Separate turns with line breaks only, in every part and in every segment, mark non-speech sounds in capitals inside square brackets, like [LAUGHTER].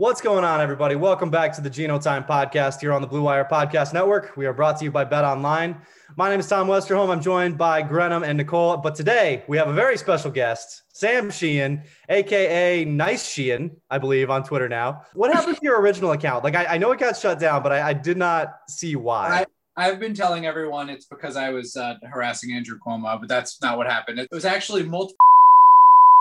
What's going on, everybody? Welcome back to the Gino Time Podcast here on the Blue Wire Podcast Network. We are brought to you by Bet Online. My name is Tom Westerholm. I'm joined by Grenham and Nicole. But today we have a very special guest, Sam Sheehan, aka Nice Sheehan, I believe, on Twitter now. What happened to your original account? Like, I, I know it got shut down, but I, I did not see why.
I, I've been telling everyone it's because I was uh, harassing Andrew Cuomo, but that's not what happened. It was actually multiple.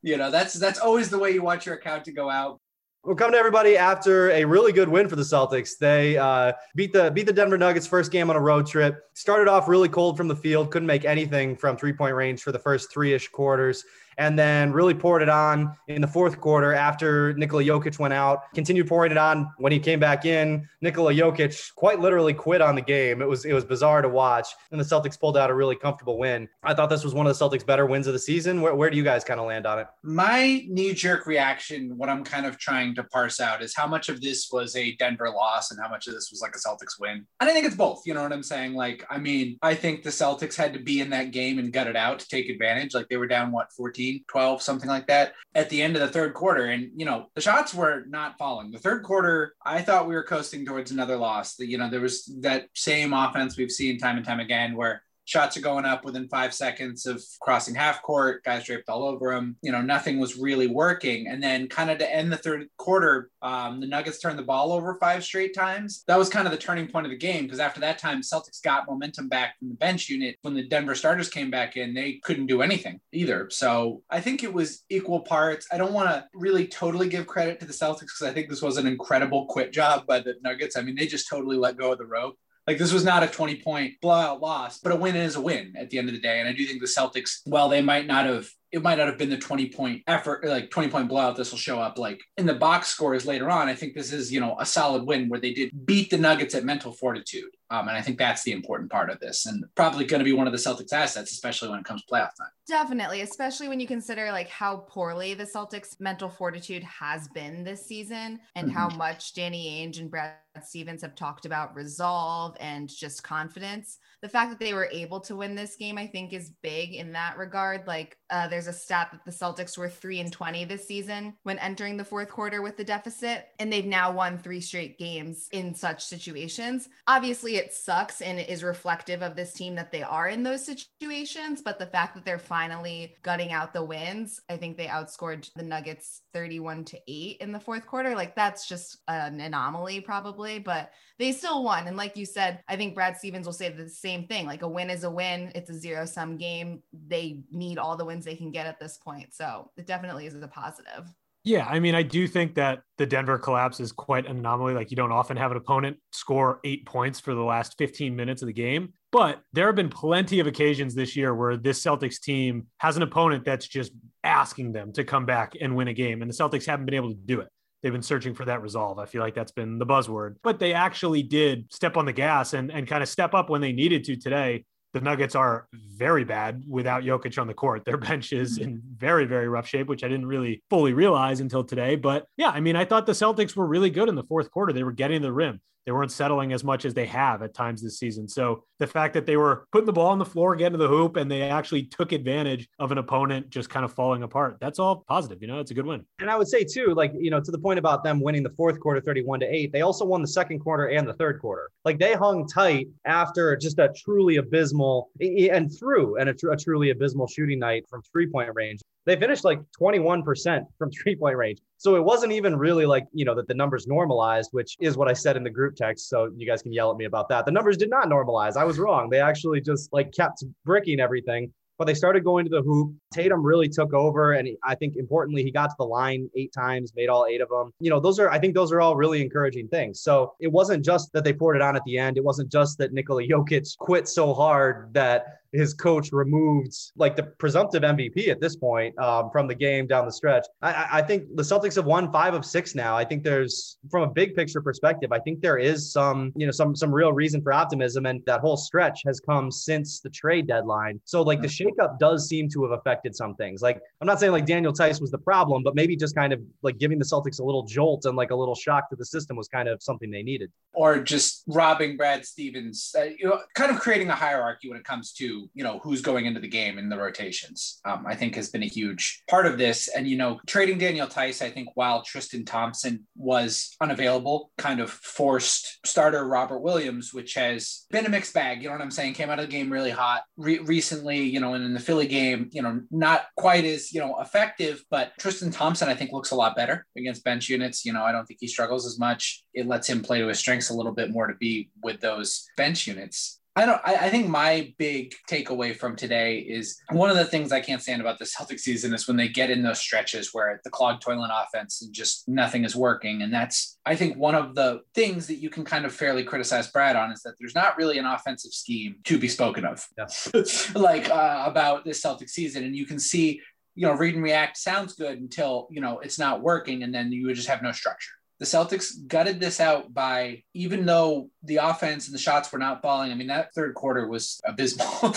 You know, that's that's always the way you want your account to go out.
We'll come to everybody after a really good win for the Celtics. They uh, beat the beat the Denver Nuggets first game on a road trip. Started off really cold from the field, couldn't make anything from three point range for the first three ish quarters and then really poured it on in the fourth quarter after Nikola Jokic went out. Continued pouring it on when he came back in. Nikola Jokic quite literally quit on the game. It was it was bizarre to watch, and the Celtics pulled out a really comfortable win. I thought this was one of the Celtics' better wins of the season. Where, where do you guys kind of land on it?
My knee jerk reaction, what I'm kind of trying to parse out, is how much of this was a Denver loss and how much of this was like a Celtics win. And I think it's both. You know what I'm saying? Like, I mean, I think the Celtics had to be in that game and gut it out to take advantage. Like they were down what 14 12, something like that at the end of the third quarter. And, you know, the shots were not falling. The third quarter, I thought we were coasting towards another loss. You know, there was that same offense we've seen time and time again where shots are going up within five seconds of crossing half court, guys draped all over him. You know, nothing was really working. And then, kind of to end the third quarter, um, the Nuggets turned the ball over five straight times. That was kind of the turning point of the game because after that time, Celtics got momentum back from the bench unit. When the Denver starters came back in, they couldn't do anything either. So I think it was equal parts. I don't want to really totally give credit to the Celtics because I think this was an incredible quit job by the Nuggets. I mean, they just totally let go of the rope. Like this was not a 20 point blowout loss, but a win is a win at the end of the day. And I do think the Celtics, while they might not have it might not have been the 20 point effort, like 20 point blowout. This will show up like in the box scores later on. I think this is, you know, a solid win where they did beat the Nuggets at mental fortitude. Um, and I think that's the important part of this and probably going to be one of the Celtics assets, especially when it comes to playoff time.
Definitely, especially when you consider like how poorly the Celtics mental fortitude has been this season and mm-hmm. how much Danny Ainge and Brad Stevens have talked about resolve and just confidence. The fact that they were able to win this game, I think, is big in that regard. Like, uh, there's a stat that the Celtics were three and 20 this season when entering the fourth quarter with the deficit, and they've now won three straight games in such situations. Obviously, it sucks and it is reflective of this team that they are in those situations, but the fact that they're finally gutting out the wins, I think they outscored the Nuggets 31 to 8 in the fourth quarter. Like, that's just an anomaly, probably, but they still won. And like you said, I think Brad Stevens will say the same thing like, a win is a win, it's a zero sum game. They need all the wins they can get at this point. So it definitely is a positive.
Yeah, I mean, I do think that the Denver collapse is quite an anomaly. Like, you don't often have an opponent score eight points for the last 15 minutes of the game. But there have been plenty of occasions this year where this Celtics team has an opponent that's just asking them to come back and win a game. And the Celtics haven't been able to do it. They've been searching for that resolve. I feel like that's been the buzzword. But they actually did step on the gas and, and kind of step up when they needed to today the Nuggets are very bad without Jokic on the court. Their [LAUGHS] bench is in very, very rough shape, which I didn't really fully realize until today. But yeah, I mean, I thought the Celtics were really good in the fourth quarter. They were getting the rim they weren't settling as much as they have at times this season. So the fact that they were putting the ball on the floor, getting to the hoop, and they actually took advantage of an opponent just kind of falling apart, that's all positive. You know, it's a good win.
And I would say too, like, you know, to the point about them winning the fourth quarter 31 to 8, they also won the second quarter and the third quarter. Like they hung tight after just a truly abysmal and through and a, tr- a truly abysmal shooting night from three point range they finished like 21% from [LAUGHS] three point range. So it wasn't even really like, you know, that the numbers normalized, which is what I said in the group text. So you guys can yell at me about that. The numbers did not normalize. I was wrong. They actually just like kept bricking everything. but they started going to the hoop. Tatum really took over, and I think importantly, he got to the line eight times, made all eight of them. You know, those are I think those are all really encouraging things. So it wasn't just that they poured it on at the end. It wasn't just that Nikola Jokic quit so hard that his coach removed like the presumptive MVP at this point um, from the game down the stretch. I, I, think the Celtics have won five of six now. I think there's from a big picture perspective, I think there is some, you know, some some real reason for optimism. And that whole stretch has come since the trade deadline. So like the shakeup does seem to have affected some things. Like I'm not saying like Daniel Theis was the problem, but maybe just kind of like giving the Celtics a little jolt and like a little shock to the system was kind of something they needed.
Or just robbing Brad Stevens, uh, you know, kind of creating a hierarchy when it comes to you know who's going into the game in the rotations. Um, I think has been a huge part of this. And you know, trading Daniel Theis, I think while Tristan Thompson was unavailable, kind of forced starter Robert Williams, which has been a mixed bag. You know what I'm saying? Came out of the game really hot Re- recently. You know, and in the Philly game, you know, not quite as you know effective, but Tristan Thompson I think looks a lot better against bench units. You know, I don't think he struggles as much. It lets him play to his strengths a little bit more to be with those bench units. I don't. I, I, think my big takeaway from today is one of the things I can't stand about the [LAUGHS] Celtic season is when they get in those stretches where the clogged toilet offense and just nothing is working. And that's I think one of the things that you can kind of fairly criticize Brad on is that there's not really an offensive scheme to be spoken of, yeah. [LAUGHS] like uh, about this Celtic season. And you can see, you know, read and react sounds good until you know it's not working, and then you would just have no structure the Celtics gutted this out by, even though the offense and the shots were not falling. I mean, that third quarter was abysmal.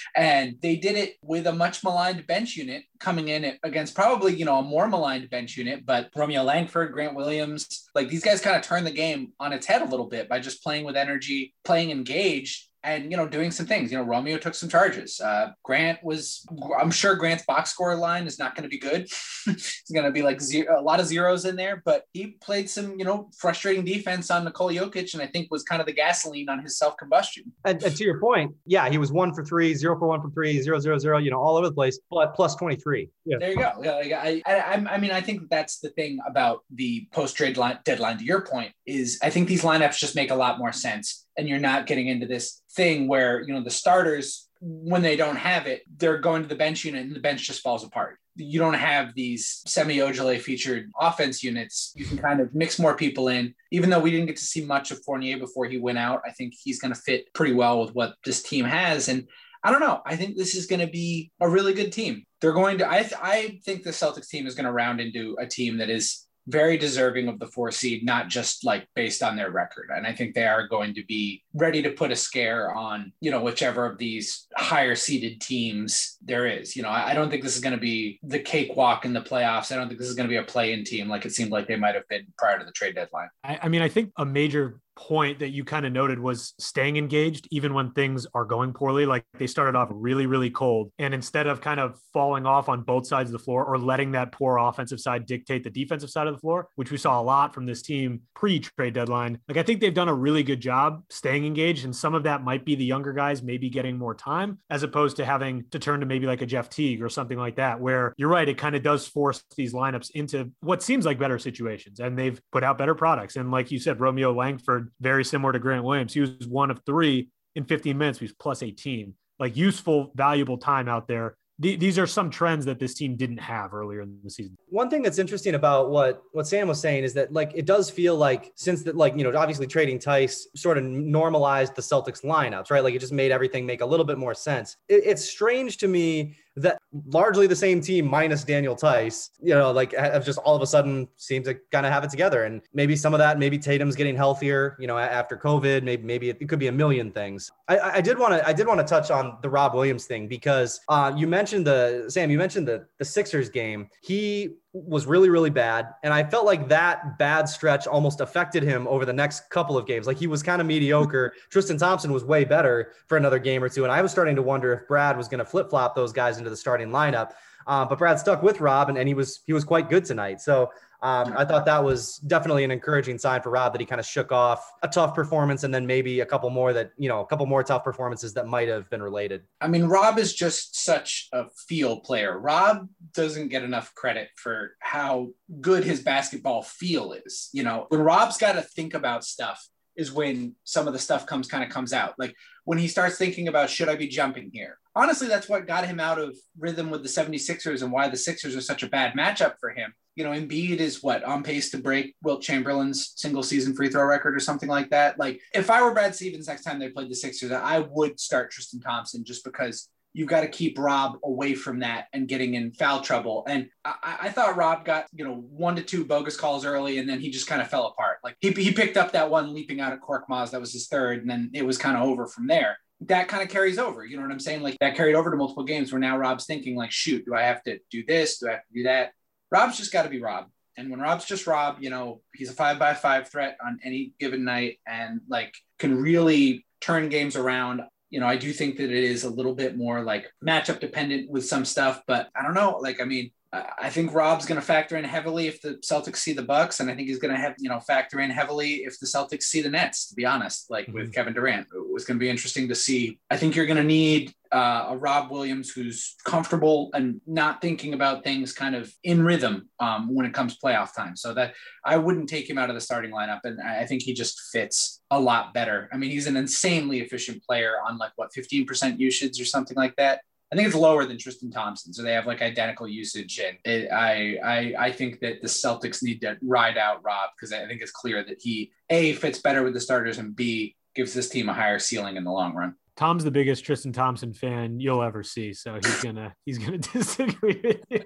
[LAUGHS] and they did it with a much maligned bench unit coming in against probably, you know, a more maligned bench unit. But Romeo Langford, Grant Williams, like these guys kind of turned the game on its head a little bit by just playing with energy, playing engaged and you know doing some things. You know, Romeo took some charges. Uh, Grant was, I'm sure Grant's box score line is not going to be good. [LAUGHS] it's going to be like zero, a lot of zeros in there, but he played some you know frustrating defense on Nikola Jokic, and I think was kind of the gasoline on his self combustion.
And, and, to your point, yeah, he was one for three, zero for one for three, zero zero zero, you know, all over the place, but plus twenty three.
Yeah. There you go. Yeah, I, I, I mean, I think that's the thing about the post trade deadline. To your point, is I think these lineups just make a lot more sense and you're not getting into this thing where you know the starters when they don't have it they're going to the bench unit and the bench just falls apart you don't have these Semi Ojeleye featured offense units. You can kind of mix more people in. Even though we didn't get to see much of Fournier before he went out, I think he's going to fit pretty well with what this team has. And I don't know. I think this is going to be a really good team. They're going to. I th- I think the Celtics team is going to round into a team that is very deserving of the four seed, not just like based on their record. And I think they are going to be ready to put a scare on, you know, whichever of these higher seeded teams there is. You know, I, don't think this is going to be the cakewalk in the playoffs. I don't think this is going to be a play in team like it seemed like they might have been prior to the trade deadline.
I, I mean, I think a major point that you kind of noted was staying engaged even when things are going poorly like they started off really really cold and instead of kind of falling off on both sides of the floor or letting that poor offensive side dictate the defensive side of the floor which we saw a lot from this team pre-trade deadline like i think they've done a really good job staying engaged and some of that might be the younger guys maybe getting more time as opposed to having to turn to maybe like a jeff teague or something like that where you're right it kind of does force these lineups into what seems like better situations and they've put out better products. And like you said romeo langford very similar to Grant Williams. He was one of three in 15 minutes. He was plus 18, like useful, valuable time out there. these are some trends that this team didn't have earlier in the season.
One thing that's interesting about what what Sam was saying is that like it does feel like since that like you know obviously trading Theis sort of normalized the Celtics lineups, right? Like it just made everything make a little bit more sense. It, it's strange to me that largely the same team minus Daniel Theis, you know, like have just all of a sudden seems to kind of have it together. And maybe some of that, maybe Tatum's getting healthier, you know, after COVID. Maybe maybe it, could be a million things. I, I did want to I did want to touch on the Rob Williams thing because uh, you mentioned the Sam, you mentioned the the Sixers game. He was really, really bad. And I felt like that bad stretch almost affected him over the next couple of games. Like he was kind of mediocre. Tristan Thompson was way better for another game or two. And I was starting to wonder if Brad was going to flip flop those guys into the starting lineup. Uh, but Brad stuck with Rob, and, and he was he was quite good tonight. So um, I thought that was definitely an encouraging sign for Rob that he kind of shook off a tough performance and then maybe a couple more that, you know, a couple more tough performances that might have been related.
I mean, Rob is just such a feel player. Rob doesn't get enough credit for how good his basketball feel is. You know, when Rob's got to think about stuff, is when some of the stuff comes kind of comes out. Like when he starts thinking about should I be jumping here? Honestly, that's what got him out of rhythm with the 76ers and why the Sixers are such a bad matchup for him. You know, Embiid is what on pace to break Wilt Chamberlain's single season free throw record or something like that. Like if I were Brad Stevens next time they played the Sixers, I would start Tristan Thompson just because you've got to keep Rob away from that and getting in foul trouble. And I, I, thought Rob got, you know, one to two bogus calls early and then he just kind of fell apart. Like he, he picked up that one leaping out of Korkmaz. That was his third. And then it was kind of over from there. That kind of carries over. You know what I'm saying? Like that carried over to multiple games where now Rob's thinking like, shoot, do I have to do this? Do I have to do that? Rob's just got to be Rob. And when Rob's just Rob, you know, he's a five by five threat on any given night and like can really turn games around you know, I do think that it is a little bit more like matchup dependent with some stuff, but I don't know. Like, I mean, I think Rob's going to factor in heavily if the Celtics see the Bucks, and I think he's going to have you know factor in heavily if the Celtics see the Nets. To be honest, like mm-hmm. with Kevin Durant, it was going to be interesting to see. I think you're going to need uh, a Rob Williams who's comfortable and not thinking about things kind of in rhythm um, when it comes playoff time. So that I wouldn't take him out of the starting lineup, and I think he just fits a lot better. I mean, he's an insanely efficient player on like what 15% usage or something like that. I think it's lower than Tristan Thompson, so they have like identical usage. And it, I, I, I think that the Celtics need to ride out Rob because I think it's clear that he a fits better with the starters and b gives this team a higher ceiling in the long run.
Tom's the biggest Tristan Thompson fan you'll ever see, so he's gonna he's gonna [LAUGHS] disagree with you.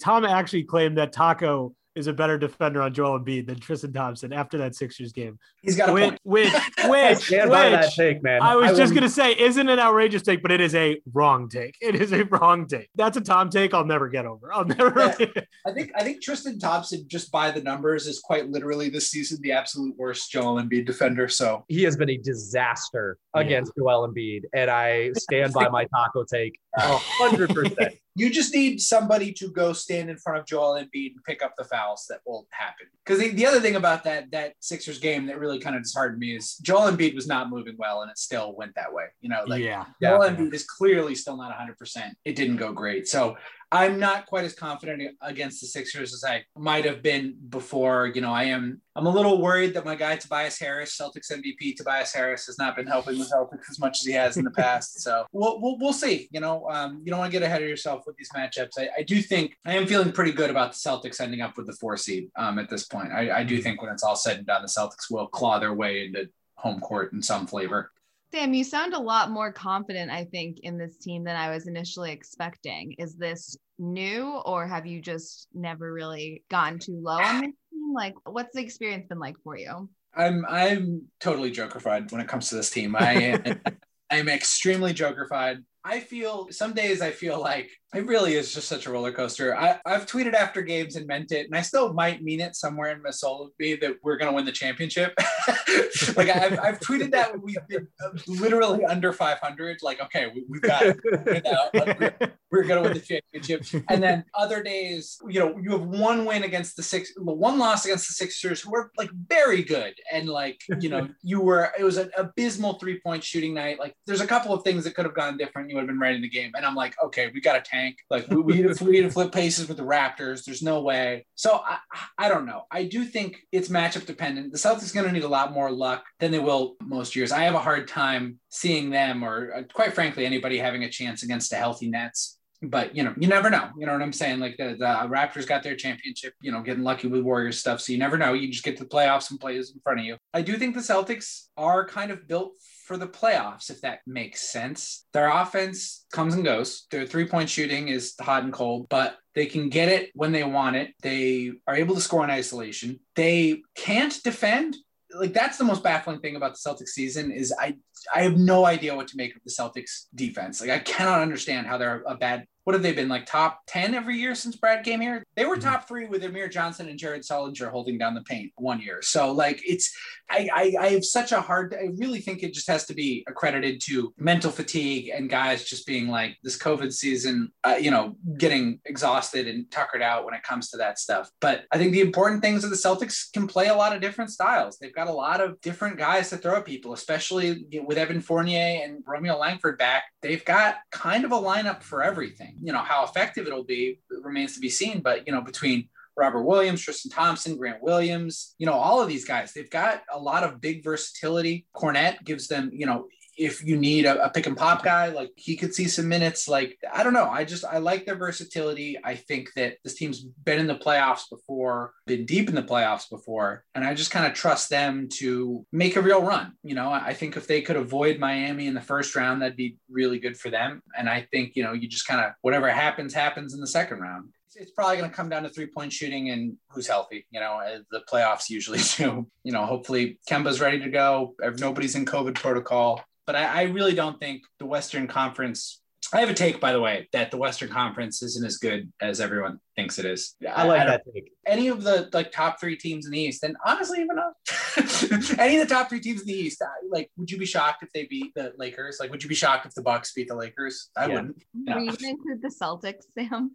Tom actually claimed that Tacko is a better defender on Joel Embiid than Tristan Thompson after that Sixers game.
He's got a
which,
point.
Which, [LAUGHS] which,
stand
which,
by that take, man.
I was
I
just gonna say, isn't an outrageous take, but it is a wrong take. It is a wrong take. That's a Tom take I'll never get over. I'll never.
Yeah. I think I think Tristan Thompson, just by the numbers, is quite literally this season the absolute worst Joel Embiid defender. So
he has been a disaster against yeah. Joel Embiid, and I stand by [LAUGHS] my taco take hundred percent. [LAUGHS]
You just need somebody to go stand in front of Joel Embiid and pick up the fouls that will happen. Because the, the, other thing about that that Sixers game that really kind of disheartened me is Joel Embiid was not moving well, and it still went that way. You know, like
yeah,
Joel
yeah.
Embiid is clearly still not 100. percent It didn't go great. So I'm not quite as confident against the Sixers as I might have been before. You know, I am. I'm a little worried that my guy Tobias Harris, Celtics MVP Tobias Harris, has not been helping the Celtics as much as he has in the past. So we'll we'll, we'll see. You know, um, you don't want to get ahead of yourself with these matchups. I, I, do think I am feeling pretty good about the Celtics ending up with the four seed um, at this point. I, I do think when it's all said and done, the Celtics will claw their way into home court in some flavor.
Sam, you sound a lot more confident, I think, in this team than I was initially expecting. Is this new, or have you just never really gone too low on this team? Like, what's the experience been like for you?
I'm I'm totally jokerfied when it comes to this team. I am [LAUGHS] I'm extremely jokerfied. I feel some days I feel like it really is just such a roller coaster. I, I've tweeted after games and meant it, and I still might mean it somewhere in my soul me that we're going to win the championship. [LAUGHS] like I've, I've tweeted that we've been uh, literally under 500. Like, okay, we, have got it Like, we're, we're going to win the championship. And then other days, you know, you have one win against the six, one loss against the Sixers, who were like very good. And like, you know, [LAUGHS] you were, it was an abysmal three point shooting night. Like, there's a couple of things that could have gone different. You would have been right in the game. And I'm like, okay, we got a tank tank. Like [LAUGHS] we, we, need to, we to flip paces with the Raptors. There's no way. So I, I don't know. I do think it's matchup dependent. The Celtics are going to need a lot more luck than they will most years. I have a hard time seeing them, or uh, quite frankly, anybody having a chance against a healthy Nets but you know, you never know. You know what I'm saying? Like the, the Raptors got their championship, you know, getting lucky with Warriors stuff. So you never know. You just get to the playoffs and players in front of you. I do think the Celtics are kind of built for the playoffs, if that makes sense. Their offense comes and goes. Their three point shooting is hot and cold, but they can get it when they want it. They are able to score in isolation. They can't defend. Like that's the most baffling thing about the Celtics season is I I have no idea what to make of the Celtics defense. Like I cannot understand how they're a bad what have they been like top 10 every year since Brad came here? They were mm-hmm. top three with Amir Johnson and Jared Sullinger holding down the paint one year. So like it's I, I, I have such a hard I really think it just has to be accredited to mental fatigue and guys just being like this COVID season, uh, you know, getting exhausted and tuckered out when it comes to that stuff. But I think the important things are the Celtics can play a lot of different styles. They've got a lot of different guys to throw at people, especially with Evan Fournier and Romeo Langford back. They've got kind of a lineup for everything. You know, how effective it'll be remains to be seen. But, you know, between Robert Williams, Tristan Thompson, Grant Williams, you know, all of these guys, they've got a lot of big versatility. Kornet gives them, you know, if you need a, a, pick and pop guy, like he could see some minutes. Like, I don't know. I just, I like their versatility. I think that this team's been in the playoffs before, been deep in the playoffs before. And I just kind of trust them to make a real run. You know, I think if they could avoid Miami in the first round, that'd be really good for them. And I think, you know, you just kind of, whatever happens, happens in the second round it's probably going to come down to three point shooting and who's healthy. You know, uh, the playoffs usually [LAUGHS] do. You know, hopefully Kemba's ready to go. Nobody's in COVID protocol but I, I really don't think the Western Conference I have a take, by the way, that the Western Conference isn't as good as everyone thinks it is.
I like I that take.
Any of the like top three teams in the East, and honestly, even uh, [LAUGHS] any of the top three teams in the East, like, would you be shocked if they beat the Lakers? Like, would you be shocked if the Bucks beat the Lakers? I yeah. wouldn't.
Were you include the Celtics, Sam?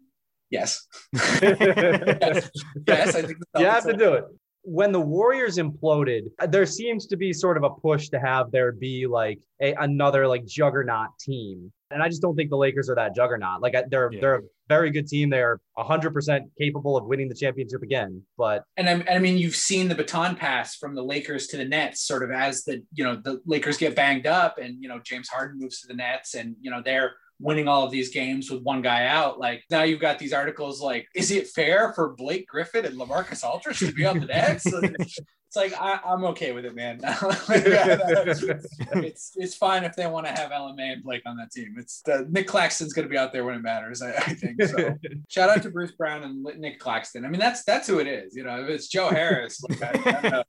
Yes. [LAUGHS] [LAUGHS] yes. yes, I think
you have to do it when the Warriors imploded, uh, there seems to be sort of a push to have there be like a, another like juggernaut team. And I just don't think the Lakers are that juggernaut. Like they're yeah. they're a very good team. They're 100% capable of winning the championship again. But
and I, I mean, you've seen the baton pass from the Lakers to the Nets, sort of as the you know the Lakers get banged up, and you know James Harden moves to the Nets, and you know they're winning all of these games with one guy out. Like now you've got these articles like, is it fair for Blake Griffin and Lamarcus Aldridge to be on the Nets? [LAUGHS] it's like I, am okay with it, man. [LAUGHS] it's it's fine if they want to have LMA and Blake on that team. It's the, Nick Claxton's going to be out there when it matters. I, I think so. [LAUGHS] Shout out to Bruce Brown and Nick Claxton. I mean, that's that's who it is. You know, if it's Joe Harris, like, I,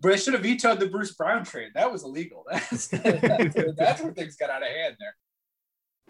but I should have vetoed the Bruce Brown trade. That was illegal. That's, that's, that's where things got out of hand there.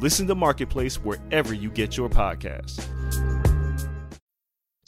Listen to Marketplace wherever you get your podcasts.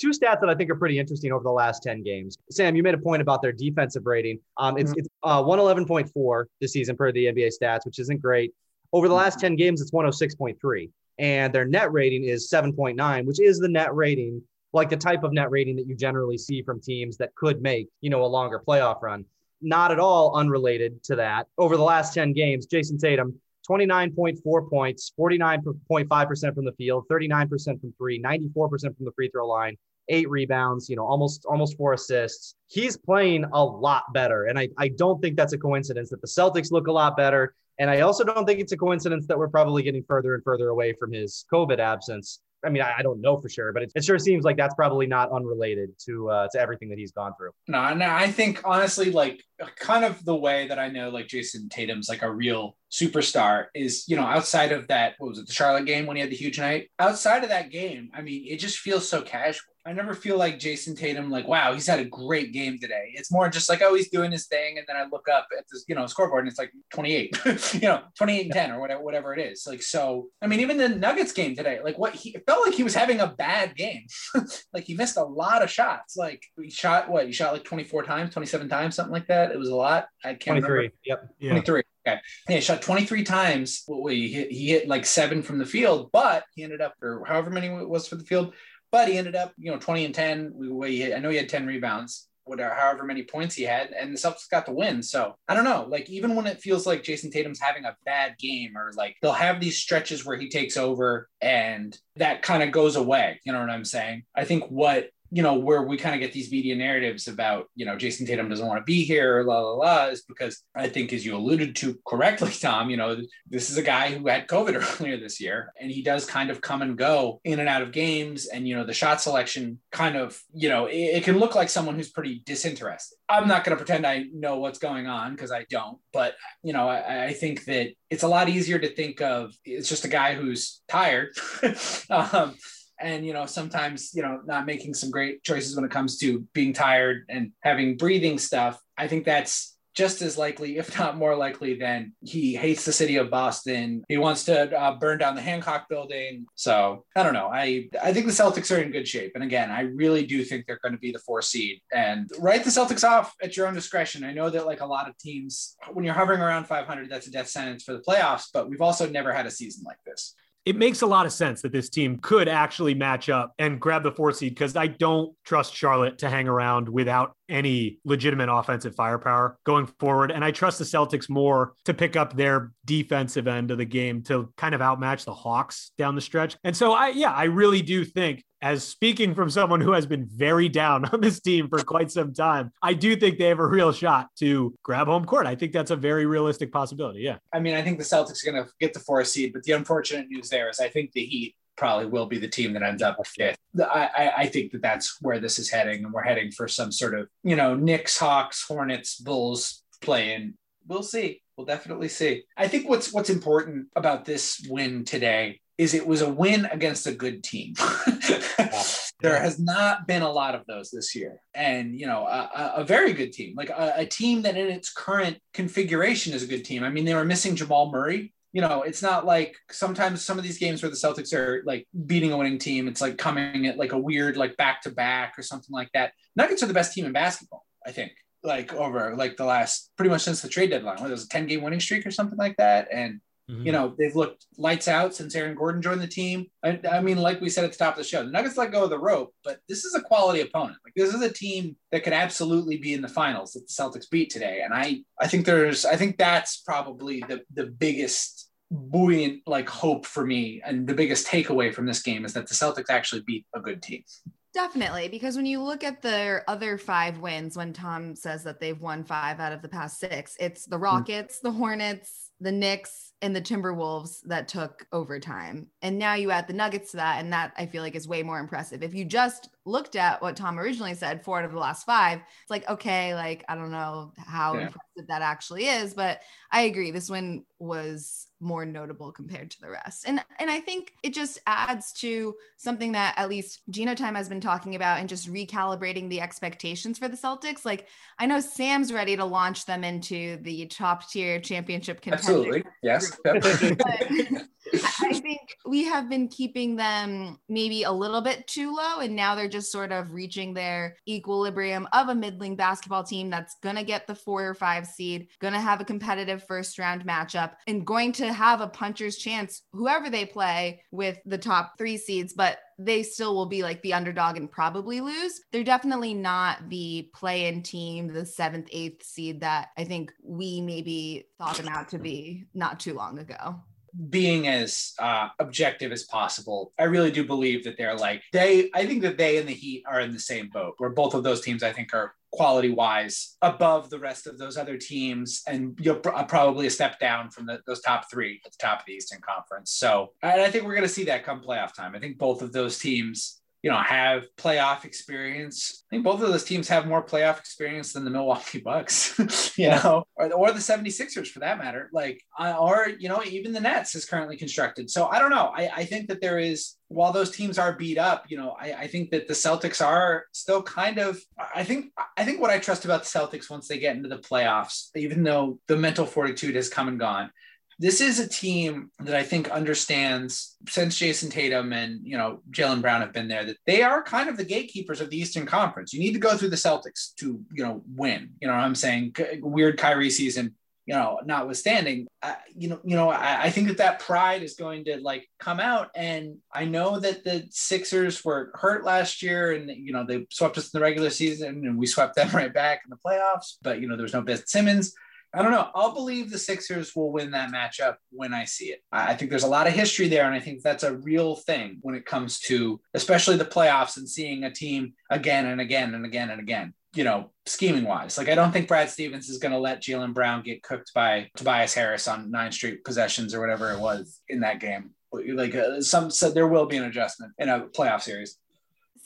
Two stats that I think are pretty interesting over the last 10 games. Sam, you made a point about their defensive rating. Um, it's, mm-hmm. it's uh, 111.4 this season per the NBA stats, which isn't great. Over the last 10 games, it's 106.3. And their net rating is 7.9, which is the net rating, like the type of net rating that you generally see from teams that could make, you know, a longer playoff run. Not at all unrelated to that. Over the last 10 games, Jayson Tatum, 29.4 points, 49.5% from the field, 39% from three, 94% from the free throw line, eight rebounds, you know, almost almost four assists. He's playing a lot better. And I, I don't think that's a coincidence that the Celtics look a lot better. And I also don't think it's a coincidence that we're probably getting further and further away from his COVID absence. I mean, I, I don't know for sure, but it, it, sure seems like that's probably not unrelated to uh, to everything that he's gone through.
No, no, I think honestly, like kind of the way that I know like Jayson Tatum's like a real superstar is, you know, outside of that, what was it, the Charlotte game when he had the huge night? Outside of that game, I mean, it just feels so casual. I never feel like Jayson Tatum, like, wow, he's had a great game today. It's more just like, oh, he's doing his thing. And then I look up at this, you know, scoreboard and it's like 28, [LAUGHS] you know, 28 and 10 or whatever, whatever it is. Like, so, I mean, even the Nuggets game today, like what he felt like he was having a bad game. [LAUGHS] like he missed a lot of shots. Like he shot, what, he shot like 24 times, 27 times, something like that. It was a lot. I can't 23. remember.
Yep.
Yeah. 23. Okay. Yeah, he shot 23 times. Well, he hit, he hit like seven from the field, but he ended up, or however many it was for the field, but he ended up, you know, 20 and 10. We, I know he had 10 rebounds, whatever, however many points he had, and the Celtics got the win. So I don't know. Like, even when it feels like Jayson Tatum's having a bad game, or like they'll have these stretches where he takes over and that kind of goes away. You know what I'm saying? I think what you know, where we kind of get these media narratives about, you know, Jayson Tatum doesn't want to be here, la, la, la, is because I think, as you alluded to correctly, [LAUGHS] Tom, you know, this is a guy who had COVID [LAUGHS] earlier this year, and he does kind of come and go in and out of games. And, you know, the shot selection kind of, you know, it, it can look like someone who's pretty disinterested. I'm not going to pretend I know what's going on because I don't, but, you know, I, I think that it's a lot easier to think of it's just a guy who's tired. [LAUGHS] um, and you know sometimes you know not making some great choices when it comes to being tired and having breathing stuff i think that's just as likely, if not more likely, than he hates the city of Boston. He wants to uh, burn down the Hancock building. So I don't know. I I think the Celtics are in good shape. And again, I really do think they're going to be the four seed and write the Celtics off at your own discretion. I know that like a lot of teams, when you're hovering around 500, that's a death sentence for the playoffs. But we've also never had a season like this
it makes a lot of sense that this team could actually match up and grab the four seed because I don't trust Charlotte to hang around without any legitimate offensive firepower going forward. And I trust the Celtics more to pick up their defensive end of the game to kind of outmatch the Hawks down the stretch. And so I, yeah, I really do think as speaking from someone who has been very down [LAUGHS] on this team for quite some time, I do think they have a real shot to grab home court. I think that's a very realistic possibility. Yeah.
I mean, I think the Celtics are going to get the four seed, but the unfortunate news there is I think the Heat probably will be the team that ends up fifth. I, I think that that's where this is heading, and we're heading for some sort of, you know, Knicks, Hawks, Hornets, Bulls play in. We'll see. We'll definitely see. I think what's what's important about this win today is it was a win against a good team. [LAUGHS] there has not been a lot of those this year. And, you know, a, a very good team, like a, a, team that in its current configuration is a good team. I mean, they were missing Jamal Murray. You know, it's not like sometimes some of these games where the Celtics are like beating a winning team, it's like coming at like a weird, like back to back or something like that. Nuggets are the best team in basketball, I think like over like the last pretty much since the trade deadline. What, was a 10 game winning streak or something like that. And Mm-hmm. You know, they've looked lights out since Aaron Gordon joined the team. I, I, mean, like we said at the top of the show, the Nuggets let go of the rope, but this is a quality opponent. Like this is a team that could absolutely be in the finals that the Celtics beat today. And I, I think there's, I think that's probably the the biggest buoyant like hope for me and the biggest takeaway from this game is that the Celtics actually beat a good team.
Definitely, because when you look at their other five wins, when Tom says that they've won five out of the past six, it's the hmm. Rockets, the Hornets, the Knicks, and the Timberwolves that took overtime. And now you add the Nuggets to that. And that I feel like is way more impressive. If you just looked at what Tom originally said, four out of the last five, it's like, okay, like, I don't know how yeah. impressive that actually is. But I agree. This win was more notable compared to the rest. And and I think it just adds to something that at least Gino Time has been talking about and just recalibrating the expectations for the Celtics. Like I know Sam's ready to launch them into the top tier championship contender.
Absolutely. Yes. [LAUGHS]
I think we have been keeping them maybe a little bit too low, and now they're just sort of reaching their equilibrium of a middling basketball team that's going to get the four or five seed, going to have a competitive first round matchup, and going to have a puncher's chance, whoever they play with the top three seeds. But they still will be like the underdog and probably lose. They're definitely not the play in team, the seventh, eighth seed that I think we maybe thought them out to be not too long ago
being as uh, objective as possible, I really do believe that they're like they. I think that they and the Heat are in the same boat, where both of those teams I think are quality wise above the rest of those other teams, and you're pr- probably a step down from the, those top three at the top of the Eastern Conference. So, and I think we're going to see that come playoff time. I think both of those teams you know, have playoff experience. I think both of those teams have more playoff experience than the Milwaukee Bucks, [LAUGHS] you yeah. know, or, or the 76ers for that matter. Like, uh, or, you know, even the Nets is currently constructed. So I don't know. I, I think that there is, while those teams are beat up, you know, I, I think that the Celtics are still kind of, I think, I think what I trust about the Celtics once they get into the playoffs, even though the mental fortitude has come and gone, this is a team that I think understands since Jayson Tatum and you know Jaylen Brown have been there that they are kind of the gatekeepers of the Eastern Conference. You need to go through the Celtics to you know win. You know what I'm saying? Weird Kyrie season, you know, notwithstanding, I, you know, you know, I, I, think that that pride is going to like come out, and I know that the Sixers were hurt last year, and you know they swept us in the regular season, and we swept them [LAUGHS] right back in the playoffs. But you know, there was no Ben Simmons. I don't know. I'll believe the Sixers will win that matchup when I see it. I think there's a lot of history there, and I think that's a real thing when it comes to especially the playoffs and seeing a team again and again and again and again. You know, scheming wise, like I don't think Brad Stevens is going to let Jaylen Brown get cooked by Tobias Harris on nine straight possessions or whatever it was in that game. Like uh, some said, there will be an adjustment in a playoff series.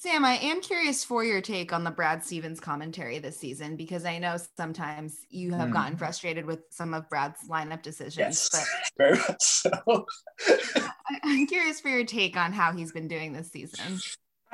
Sam, I am curious for your take on the Brad Stevens commentary this season because I know sometimes you have mm. gotten frustrated with some of Brad's lineup decisions.
Yes, but [LAUGHS] very much so.
I, am curious for your take on how he's been doing this season.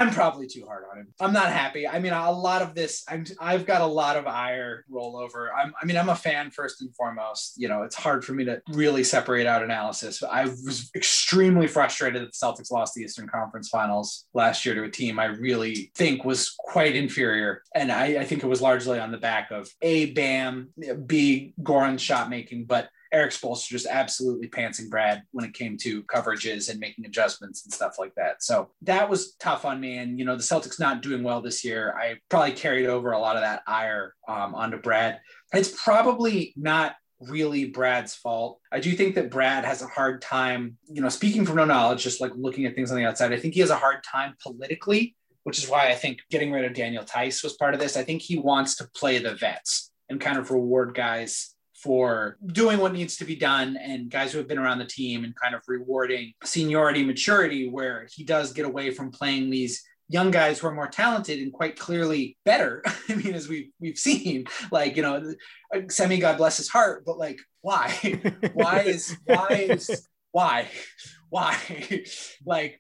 I'm probably too hard on him. I'm not happy. I mean, a lot of this, I'm, I've got a lot of ire rollover. I'm, I mean, I'm a fan first and foremost. You know, it's hard for me to really separate out analysis. I was extremely frustrated that the Celtics lost the Eastern Conference Finals last year to a team I really think was quite inferior, and I, I think it was largely on the back of a Bam, B Goran shot making, but Erik Spoelstra just absolutely pantsing Brad when it came to coverages and making adjustments and stuff like that. So that was tough on me. And, you know, the Celtics not doing well this year, I probably carried over a lot of that ire um, onto Brad. It's probably not really Brad's fault. I do think that Brad has a hard time, you know, speaking from no knowledge, just like looking at things on the outside, I think he has a hard time politically, which is why I think getting rid of Daniel Theis was part of this. I think he wants to play the vets and kind of reward guys for doing what needs to be done and guys who have been around the team and kind of rewarding seniority maturity where he does get away from playing these young guys who are more talented and quite clearly better. [LAUGHS] I mean, as we've we've seen, like you know, Semi, God bless his heart, but like, why? [LAUGHS] why is why is why? Why? [LAUGHS] like,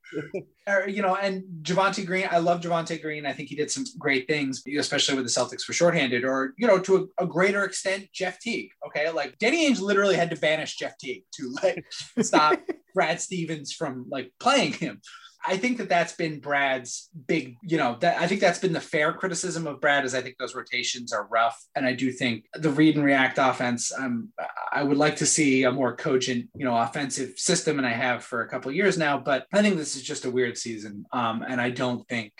or, you know, and Javonte Green, I love Javonte Green. I think he did some great things, especially with the Celtics for shorthanded, or, you know, to a, a greater extent, Jeff Teague. Okay. Like Danny Ainge literally had to banish Jeff Teague to like stop [LAUGHS] Brad Stevens from like playing him. I think that that's been Brad's big, you know, that I think that's been the fair criticism of Brad is I think those rotations are rough. And I do think the read and react offense, um, I would like to see a more cogent, you know, offensive system. And I have for a couple years now, but I think this is just a weird season. Um, and I don't think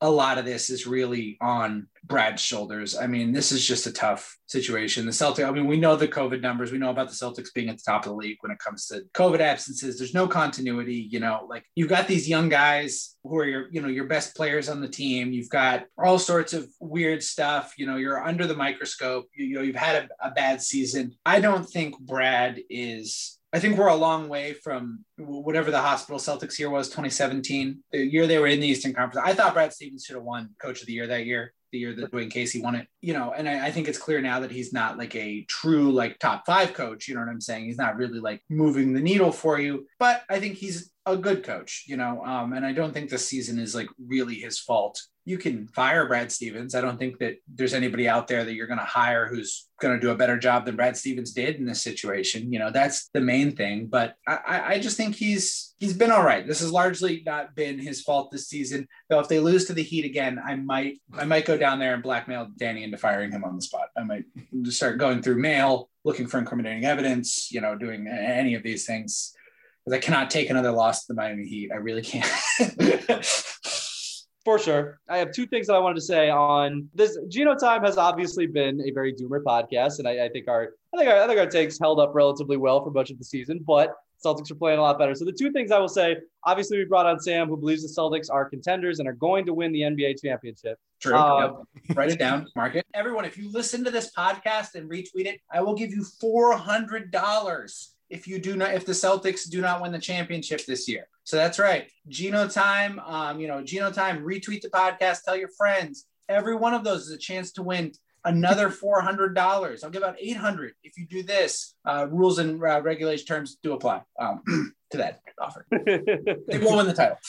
a lot of this is really on Brad's shoulders. I mean, this is just a tough situation. The Celtics, I mean, we know the COVID numbers. We know about the Celtics being at the top of the league when it comes to COVID absences. There's no continuity, you know, like you've got these young guys who are your, you know, your best players on the team. You've got all sorts of weird stuff. You know, you're under the microscope. You, you know, you've had a, a bad season. I don't think Brad is I think we're a long way from whatever the hospital Celtics year was, 2017, the year they were in the Eastern Conference. I thought Brad Stevens should have won Coach of the Year that year, the year that Dwane Casey won it. You know, and I, I, think it's clear now that he's not like a true like top five coach. You know what I'm saying? He's not really like moving the needle for you. But I think he's a good coach. You know, um, and I don't think this season is like really his fault you can fire Brad Stevens. I don't think that there's anybody out there that you're going to hire who's going to do a better job than Brad Stevens did in this situation. You know, that's the main thing. But I, I just think he's he's been all right. This has largely not been his fault this season. Though if they lose to the Heat again, I might I might go down there and blackmail Danny into firing him on the spot. I might start going through mail, looking for incriminating evidence. You know, doing any of these things because I cannot take another loss to the Miami Heat. I really can't. [LAUGHS]
For sure. I have two things that I wanted to say on this. Gino Time has obviously been a very doomer podcast, and I, I think our I think our I think our takes held up relatively well for much of the season, but Celtics are playing a lot better. So the two things I will say, obviously we brought on Sam, who believes the Celtics are contenders and are going to win the NBA championship.
True. Uh, yep. Write it down, [LAUGHS] mark it. Everyone, if you listen to this podcast and retweet it, I will give you four hundred dollars if you do not if the Celtics do not win the championship this year. So that's right. Gino time, um, you know, Gino time, retweet the podcast, tell your friends. Every one of those is a chance to win another [LAUGHS] $400. I'll give out 800 if you do this. Uh, rules and uh, regulation terms do apply um, [CLEARS THROAT] to that offer. they won't win the title. [LAUGHS]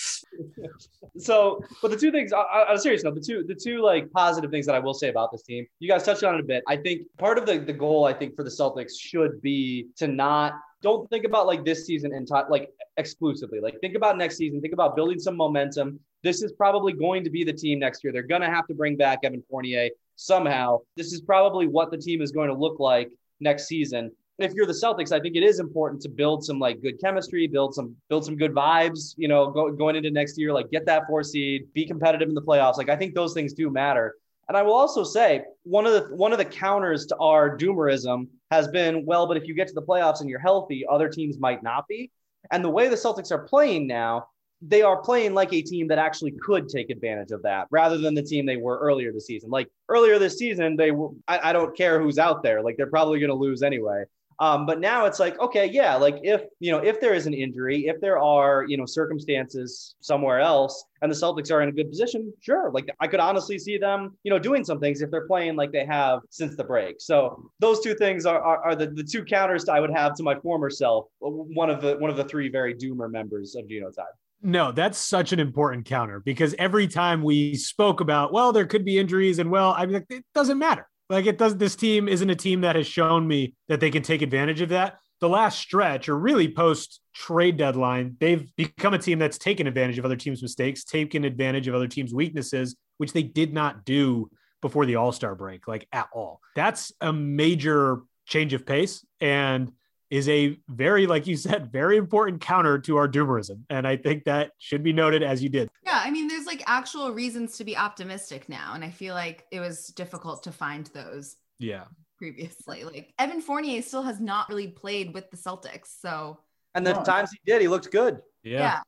So, but the two things on a serious note, the two, the two like positive things that I will say about this team, you guys touched on it a bit. I think part of the, the goal, I think for the Celtics should be to not don't think about like this season and t- like exclusively. Like think about next season. Think about building some momentum. This is probably going to be the team next year. They're going to have to bring back Evan Fournier somehow. This is probably what the team is going to look like next season. If you're the Celtics, I think it is important to build some like good chemistry, build some build some good vibes. You know, go, going into next year, like get that four seed, be competitive in the playoffs. Like I think those things do matter. And I will also say one of the one of the counters to our doomerism has been well, but if you get to the playoffs and you're healthy, other teams might not be. And the way the Celtics are playing now, they are playing like a team that actually could take advantage of that rather than the team they were earlier this season. Like earlier this season, they were, I, I don't care who's out there. Like they're probably going to lose anyway. Um, but now it's like, okay, yeah, like if you know, if there is an injury, if there are you know circumstances somewhere else, and the Celtics are in a good position, sure. Like I could honestly see them, you know, doing some things if they're playing like they have since the break. So those two things are are, are the, the two counters I would have to my former self. One of the one of the three very doomer members of Gino Time.
No, that's such an important counter because every time we spoke about, well, there could be injuries, and well, I mean, it doesn't matter. Like it does. This team isn't a team that has shown me that they can take advantage of that. The last stretch, or really post trade deadline, they've become a team that's taken advantage of other teams' mistakes, taken advantage of other teams' weaknesses, which they did not do before the All Star break, like at all. That's a major change of pace. And is a very, like you said, very important counter to our doomerism. And I think that should be noted as you did.
Yeah. I mean, there's like actual reasons to be optimistic now. And I feel like it was difficult to find those.
Yeah.
Previously, like Evan Fournier still has not really played with the Celtics. So,
and the times he did, he looked good.
Yeah.
yeah.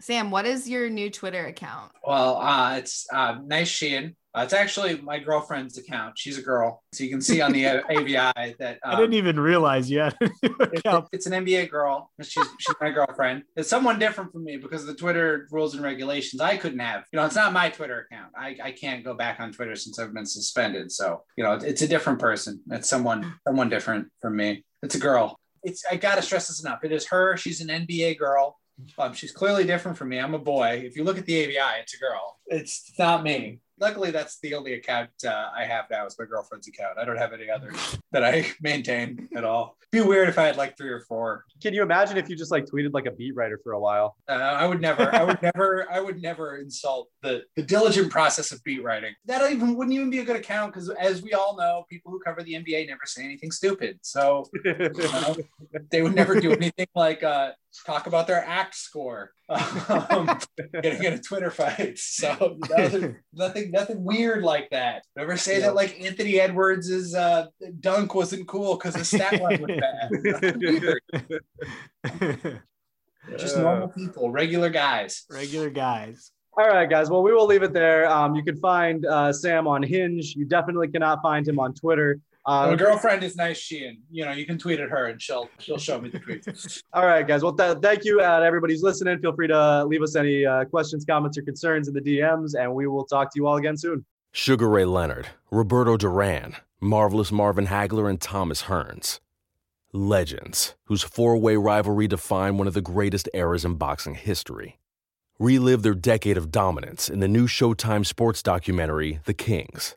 Sam, what is your new Twitter account?
Well, uh, it's uh, nice Sheehan. Uh, it's actually my girlfriend's account. She's a girl, so you can see on the AVI [LAUGHS] that um,
I didn't even realize yet.
it's, it's, an NBA girl. She's she's my girlfriend. It's someone different from me because of the Twitter rules and regulations. I couldn't have. You know, it's not my Twitter account. I, I can't go back on Twitter since I've been suspended. So you know, it's a different person. It's someone someone different from me. It's a girl. It's I gotta stress this enough. It is her. She's an NBA girl. Um, she's clearly different from me. I'm a boy. If you look at the AVI, it's a girl. It's not me luckily that's the only account uh, I have now is my girlfriend's account. I don't have any others that I [LAUGHS] maintain at all. It'd be weird if I had like three or four.
Can you imagine if you just like tweeted like a beat writer for a while?
Uh, I would never, I would never, I would never insult the the diligent process of beat writing. That even wouldn't even be a good account because, as we all know, people who cover the NBA never say anything stupid. So you know, they would never do anything like uh, talk about their act score, [LAUGHS] um, [LAUGHS] getting in [LAUGHS] a Twitter fight. So nothing, nothing, nothing weird like that. Never say that like Anthony Edwards' uh, dunk wasn't cool because the stat line was bad. Just normal people, regular guys.
Regular guys.
All right, guys. Well, we will leave it there. Um, you can find uh, Sam on Hinge. You definitely cannot find him on Twitter.
Um, My girlfriend is nice, Sheehan. You know, you can tweet at her and she'll she'll show me the tweets. [LAUGHS]
All right, guys. Well, th- thank you, uh, everybody's listening. Feel free to leave us any uh, questions, comments, or concerns in the DMs, and we will talk to you all again soon.
Sugar Ray Leonard, Roberto Duran, Marvelous Marvin Hagler, and Thomas Hearns. Legends, whose four way rivalry defined one of the greatest eras in boxing history. Relive their decade of dominance in the new Showtime sports documentary, The Kings